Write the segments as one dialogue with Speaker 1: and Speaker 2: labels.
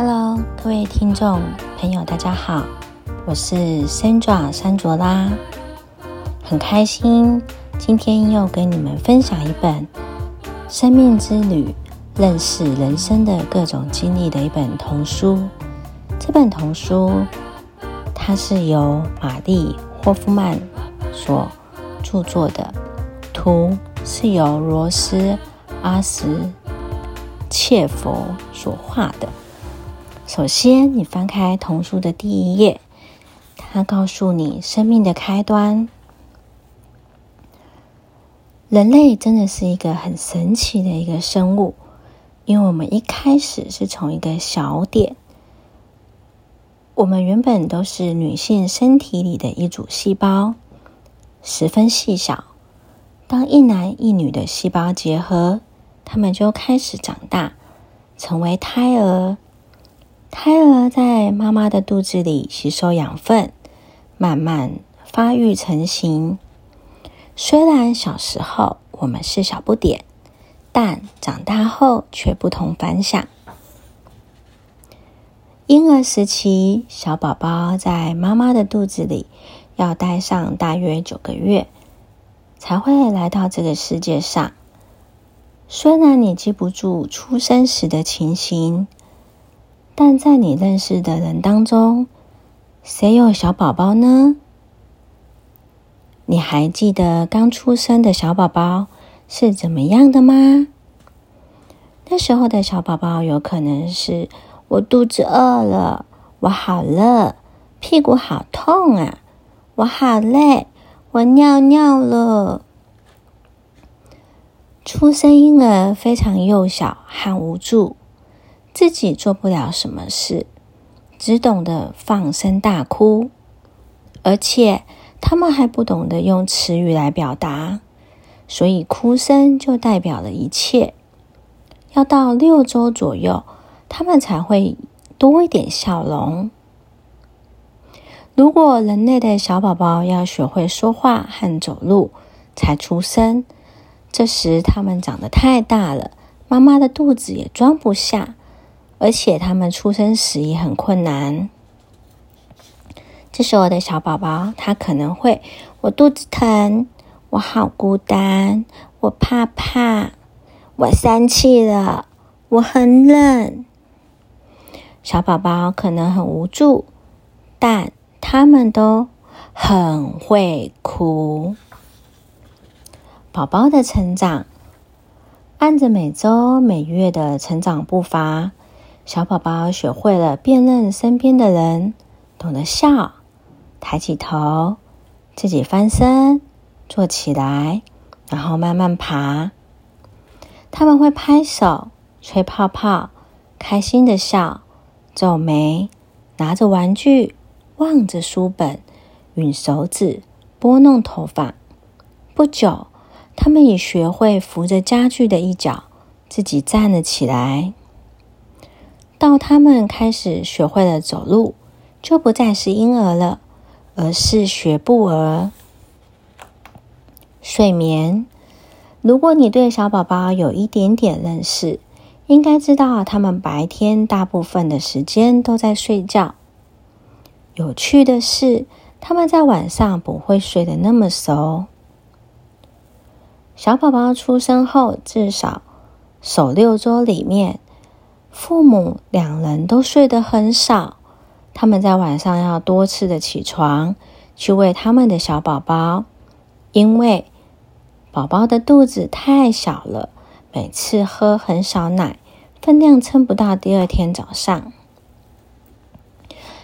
Speaker 1: Hello，各位听众朋友，大家好，我是 Sandra 山卓拉，很开心今天又跟你们分享一本生命之旅，认识人生的各种经历的一本童书。这本童书它是由玛丽霍夫曼所著作的，图是由罗斯阿什切佛所画的。首先，你翻开童书的第一页，它告诉你生命的开端。人类真的是一个很神奇的一个生物，因为我们一开始是从一个小点，我们原本都是女性身体里的一组细胞，十分细小。当一男一女的细胞结合，他们就开始长大，成为胎儿。胎儿在妈妈的肚子里吸收养分，慢慢发育成型。虽然小时候我们是小不点，但长大后却不同凡响。婴儿时期，小宝宝在妈妈的肚子里要待上大约九个月，才会来到这个世界上。虽然你记不住出生时的情形。但在你认识的人当中，谁有小宝宝呢？你还记得刚出生的小宝宝是怎么样的吗？那时候的小宝宝有可能是我肚子饿了，我好热，屁股好痛啊，我好累，我尿尿了。出生婴儿非常幼小和无助。自己做不了什么事，只懂得放声大哭，而且他们还不懂得用词语来表达，所以哭声就代表了一切。要到六周左右，他们才会多一点笑容。如果人类的小宝宝要学会说话和走路才出生，这时他们长得太大了，妈妈的肚子也装不下。而且他们出生时也很困难。这时候的小宝宝，他可能会：我肚子疼，我好孤单，我怕怕，我生气了，我很冷。小宝宝可能很无助，但他们都很会哭。宝宝的成长，按着每周每月的成长步伐。小宝宝学会了辨认身边的人，懂得笑，抬起头，自己翻身，坐起来，然后慢慢爬。他们会拍手、吹泡泡，开心的笑，皱眉，拿着玩具，望着书本，吮手指，拨弄头发。不久，他们也学会扶着家具的一角，自己站了起来。到他们开始学会了走路，就不再是婴儿了，而是学步儿。睡眠，如果你对小宝宝有一点点认识，应该知道他们白天大部分的时间都在睡觉。有趣的是，他们在晚上不会睡得那么熟。小宝宝出生后至少首六周里面。父母两人都睡得很少，他们在晚上要多次的起床去喂他们的小宝宝，因为宝宝的肚子太小了，每次喝很少奶，分量撑不到第二天早上。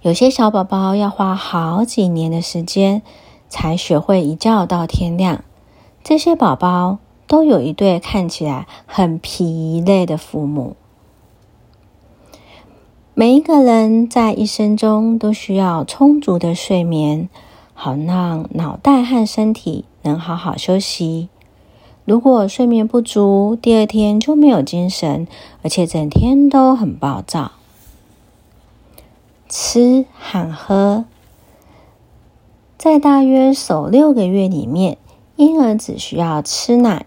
Speaker 1: 有些小宝宝要花好几年的时间才学会一觉到天亮，这些宝宝都有一对看起来很疲累的父母。每一个人在一生中都需要充足的睡眠，好让脑袋和身体能好好休息。如果睡眠不足，第二天就没有精神，而且整天都很暴躁。吃和喝，在大约首六个月里面，婴儿只需要吃奶，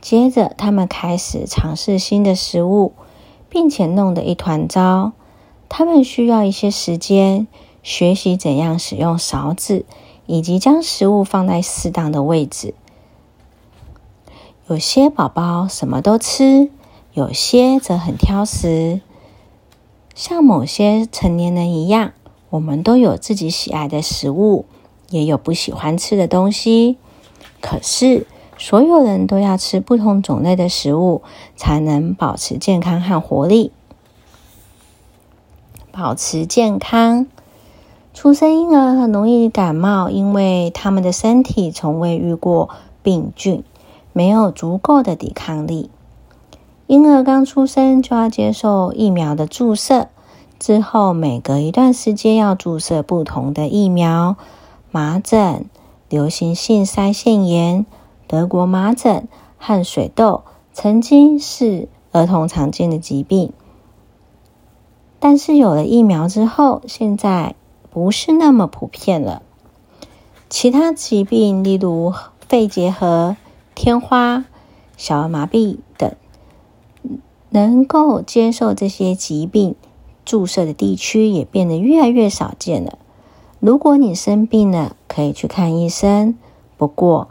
Speaker 1: 接着他们开始尝试新的食物，并且弄得一团糟。他们需要一些时间学习怎样使用勺子，以及将食物放在适当的位置。有些宝宝什么都吃，有些则很挑食。像某些成年人一样，我们都有自己喜爱的食物，也有不喜欢吃的东西。可是，所有人都要吃不同种类的食物，才能保持健康和活力。保持健康，出生婴儿很容易感冒，因为他们的身体从未遇过病菌，没有足够的抵抗力。婴儿刚出生就要接受疫苗的注射，之后每隔一段时间要注射不同的疫苗，麻疹。流行性腮腺炎、德国麻疹和水痘曾经是儿童常见的疾病，但是有了疫苗之后，现在不是那么普遍了。其他疾病，例如肺结核、天花、小儿麻痹等，能够接受这些疾病注射的地区也变得越来越少见了。如果你生病了，可以去看医生。不过，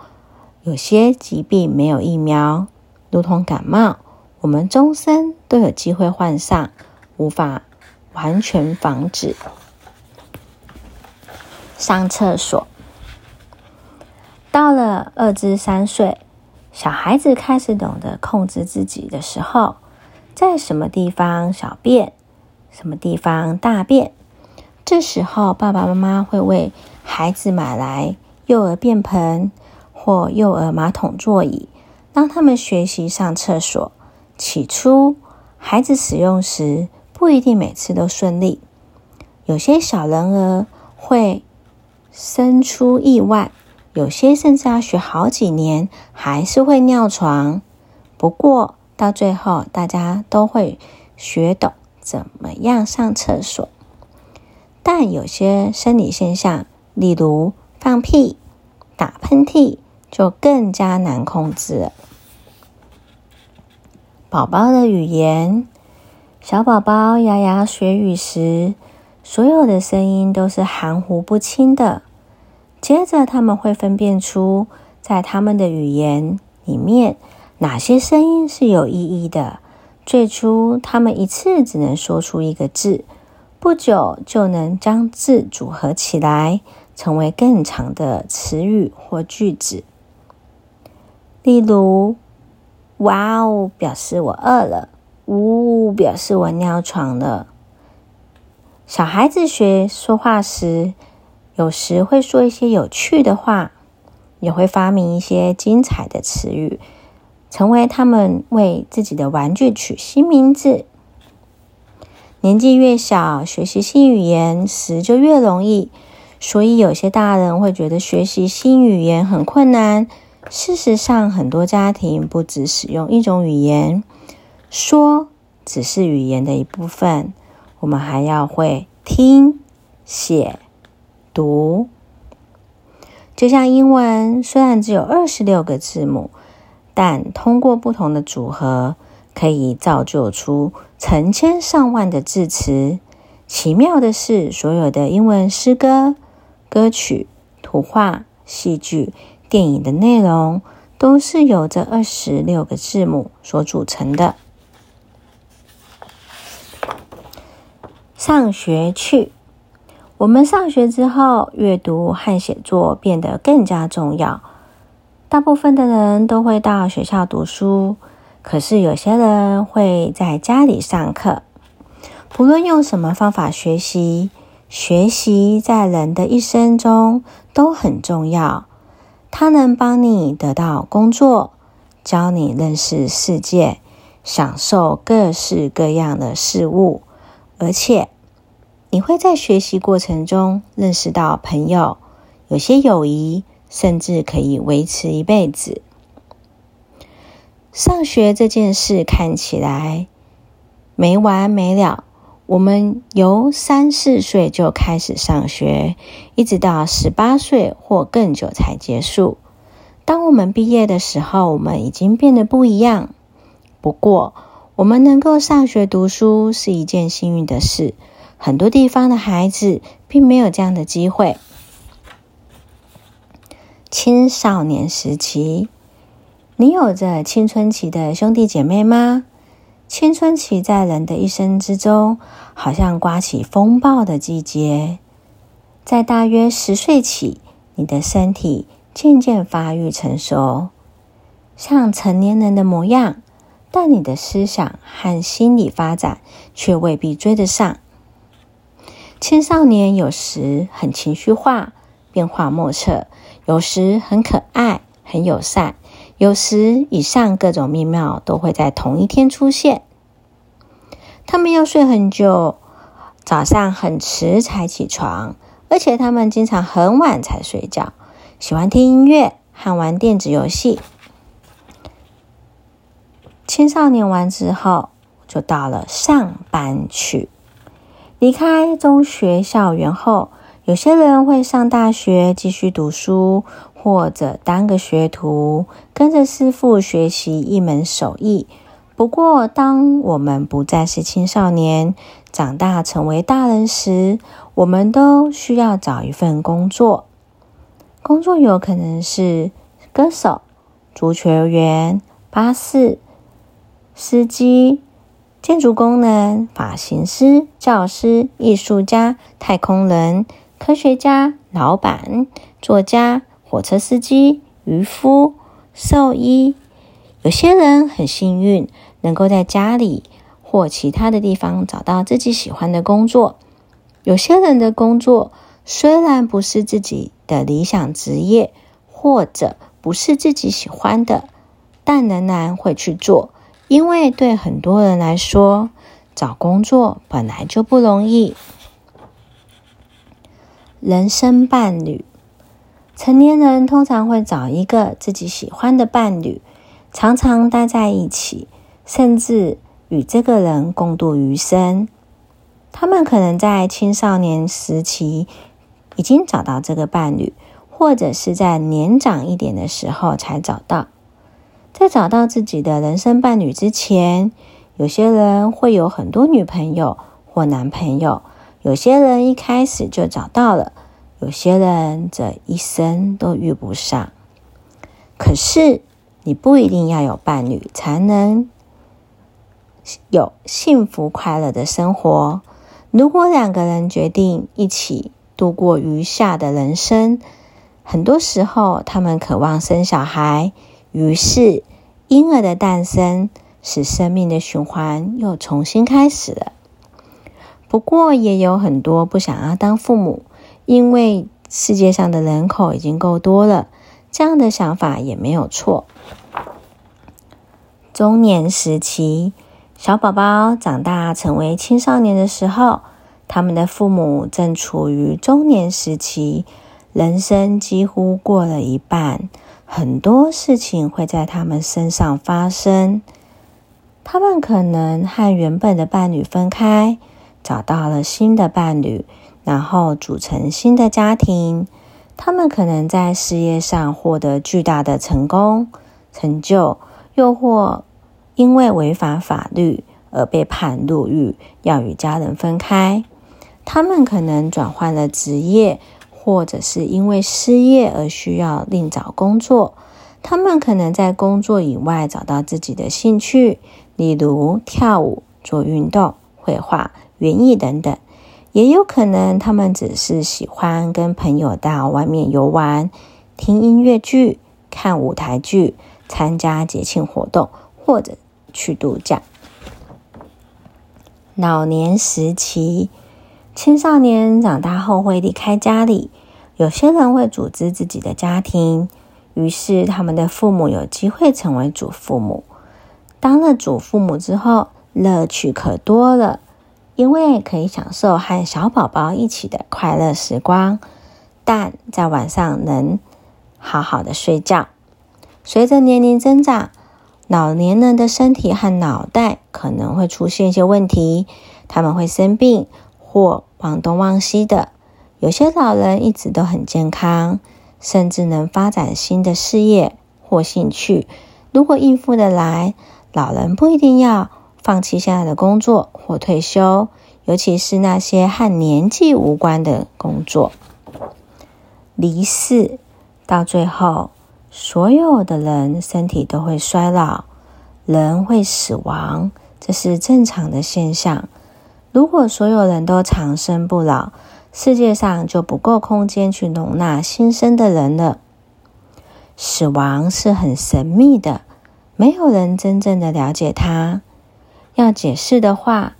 Speaker 1: 有些疾病没有疫苗，如同感冒，我们终身都有机会患上，无法完全防止。上厕所，到了二至三岁，小孩子开始懂得控制自己的时候，在什么地方小便，什么地方大便。这时候，爸爸妈妈会为孩子买来幼儿便盆或幼儿马桶座椅，让他们学习上厕所。起初，孩子使用时不一定每次都顺利，有些小人儿会生出意外，有些甚至要学好几年还是会尿床。不过，到最后，大家都会学懂怎么样上厕所。但有些生理现象，例如放屁、打喷嚏，就更加难控制了。宝宝的语言，小宝宝牙牙学语时，所有的声音都是含糊不清的。接着，他们会分辨出，在他们的语言里面，哪些声音是有意义的。最初，他们一次只能说出一个字。不久就能将字组合起来，成为更长的词语或句子。例如，“哇哦”表示我饿了，“呜”表示我尿床了。小孩子学说话时，有时会说一些有趣的话，也会发明一些精彩的词语，成为他们为自己的玩具取新名字。年纪越小，学习新语言时就越容易，所以有些大人会觉得学习新语言很困难。事实上，很多家庭不只使用一种语言，说只是语言的一部分，我们还要会听、写、读。就像英文，虽然只有二十六个字母，但通过不同的组合。可以造就出成千上万的字词。奇妙的是，所有的英文诗歌、歌曲、图画、戏剧、电影的内容，都是由这二十六个字母所组成的。上学去，我们上学之后，阅读和写作变得更加重要。大部分的人都会到学校读书。可是有些人会在家里上课。不论用什么方法学习，学习在人的一生中都很重要。它能帮你得到工作，教你认识世界，享受各式各样的事物，而且你会在学习过程中认识到朋友，有些友谊甚至可以维持一辈子。上学这件事看起来没完没了。我们由三四岁就开始上学，一直到十八岁或更久才结束。当我们毕业的时候，我们已经变得不一样。不过，我们能够上学读书是一件幸运的事。很多地方的孩子并没有这样的机会。青少年时期，你有着青春期的兄弟姐妹吗？青春期在人的一生之中，好像刮起风暴的季节。在大约十岁起，你的身体渐渐发育成熟，像成年人的模样，但你的思想和心理发展却未必追得上。青少年有时很情绪化，变化莫测；有时很可爱，很友善。有时，以上各种面貌都会在同一天出现。他们要睡很久，早上很迟才起床，而且他们经常很晚才睡觉，喜欢听音乐和玩电子游戏。青少年完之后，就到了上班去。离开中学校园后，有些人会上大学继续读书。或者当个学徒，跟着师傅学习一门手艺。不过，当我们不再是青少年，长大成为大人时，我们都需要找一份工作。工作有可能是歌手、足球员、巴士司机、建筑工人、发型师、教师、艺术家、太空人、科学家、老板、作家。火车司机、渔夫、兽医，有些人很幸运，能够在家里或其他的地方找到自己喜欢的工作。有些人的工作虽然不是自己的理想职业，或者不是自己喜欢的，但仍然会去做，因为对很多人来说，找工作本来就不容易。人生伴侣。成年人通常会找一个自己喜欢的伴侣，常常待在一起，甚至与这个人共度余生。他们可能在青少年时期已经找到这个伴侣，或者是在年长一点的时候才找到。在找到自己的人生伴侣之前，有些人会有很多女朋友或男朋友，有些人一开始就找到了。有些人这一生都遇不上，可是你不一定要有伴侣才能有幸福快乐的生活。如果两个人决定一起度过余下的人生，很多时候他们渴望生小孩，于是婴儿的诞生使生命的循环又重新开始了。不过，也有很多不想要当父母。因为世界上的人口已经够多了，这样的想法也没有错。中年时期，小宝宝长大成为青少年的时候，他们的父母正处于中年时期，人生几乎过了一半，很多事情会在他们身上发生。他们可能和原本的伴侣分开，找到了新的伴侣。然后组成新的家庭，他们可能在事业上获得巨大的成功、成就，又或因为违反法律而被判入狱，要与家人分开。他们可能转换了职业，或者是因为失业而需要另找工作。他们可能在工作以外找到自己的兴趣，例如跳舞、做运动、绘画、园艺等等。也有可能，他们只是喜欢跟朋友到外面游玩、听音乐剧、看舞台剧、参加节庆活动，或者去度假。老年时期，青少年长大后会离开家里，有些人会组织自己的家庭，于是他们的父母有机会成为祖父母。当了祖父母之后，乐趣可多了。因为可以享受和小宝宝一起的快乐时光，但在晚上能好好的睡觉。随着年龄增长，老年人的身体和脑袋可能会出现一些问题，他们会生病或忘东忘西的。有些老人一直都很健康，甚至能发展新的事业或兴趣。如果应付得来，老人不一定要。放弃现在的工作或退休，尤其是那些和年纪无关的工作。离世到最后，所有的人身体都会衰老，人会死亡，这是正常的现象。如果所有人都长生不老，世界上就不够空间去容纳新生的人了。死亡是很神秘的，没有人真正的了解它。要解释的话，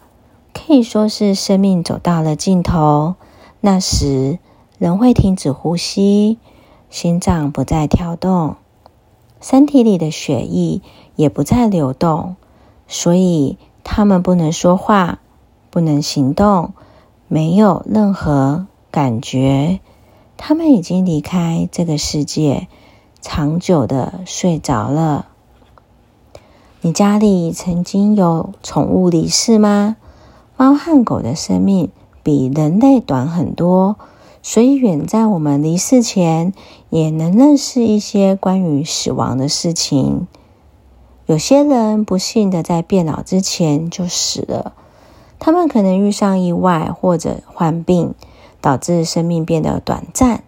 Speaker 1: 可以说是生命走到了尽头，那时人会停止呼吸，心脏不再跳动，身体里的血液也不再流动，所以他们不能说话。不能行动，没有任何感觉，他们已经离开这个世界，长久的睡着了。你家里曾经有宠物离世吗？猫和狗的生命比人类短很多，所以远在我们离世前，也能认识一些关于死亡的事情。有些人不幸的在变老之前就死了。他们可能遇上意外或者患病，导致生命变得短暂。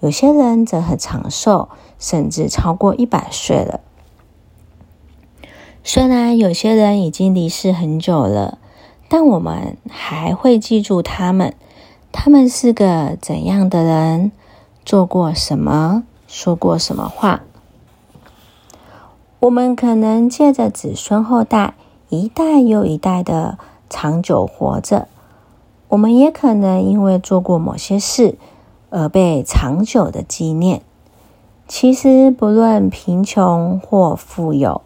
Speaker 1: 有些人则很长寿，甚至超过一百岁了。虽然有些人已经离世很久了，但我们还会记住他们。他们是个怎样的人？做过什么？说过什么话？我们可能借着子孙后代，一代又一代的。长久活着，我们也可能因为做过某些事而被长久的纪念。其实，不论贫穷或富有，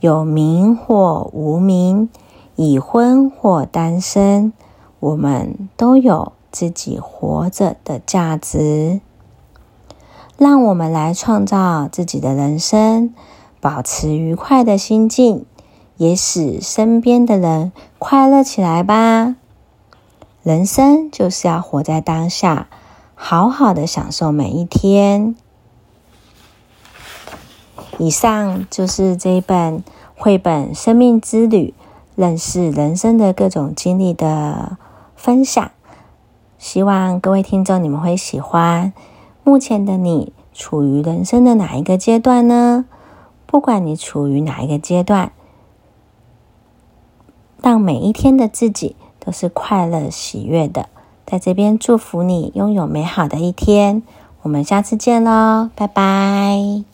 Speaker 1: 有名或无名，已婚或单身，我们都有自己活着的价值。让我们来创造自己的人生，保持愉快的心境。也使身边的人快乐起来吧。人生就是要活在当下，好好的享受每一天。以上就是这一本绘本《生命之旅》，认识人生的各种经历的分享。希望各位听众你们会喜欢。目前的你处于人生的哪一个阶段呢？不管你处于哪一个阶段。让每一天的自己都是快乐喜悦的，在这边祝福你拥有美好的一天。我们下次见喽，拜拜。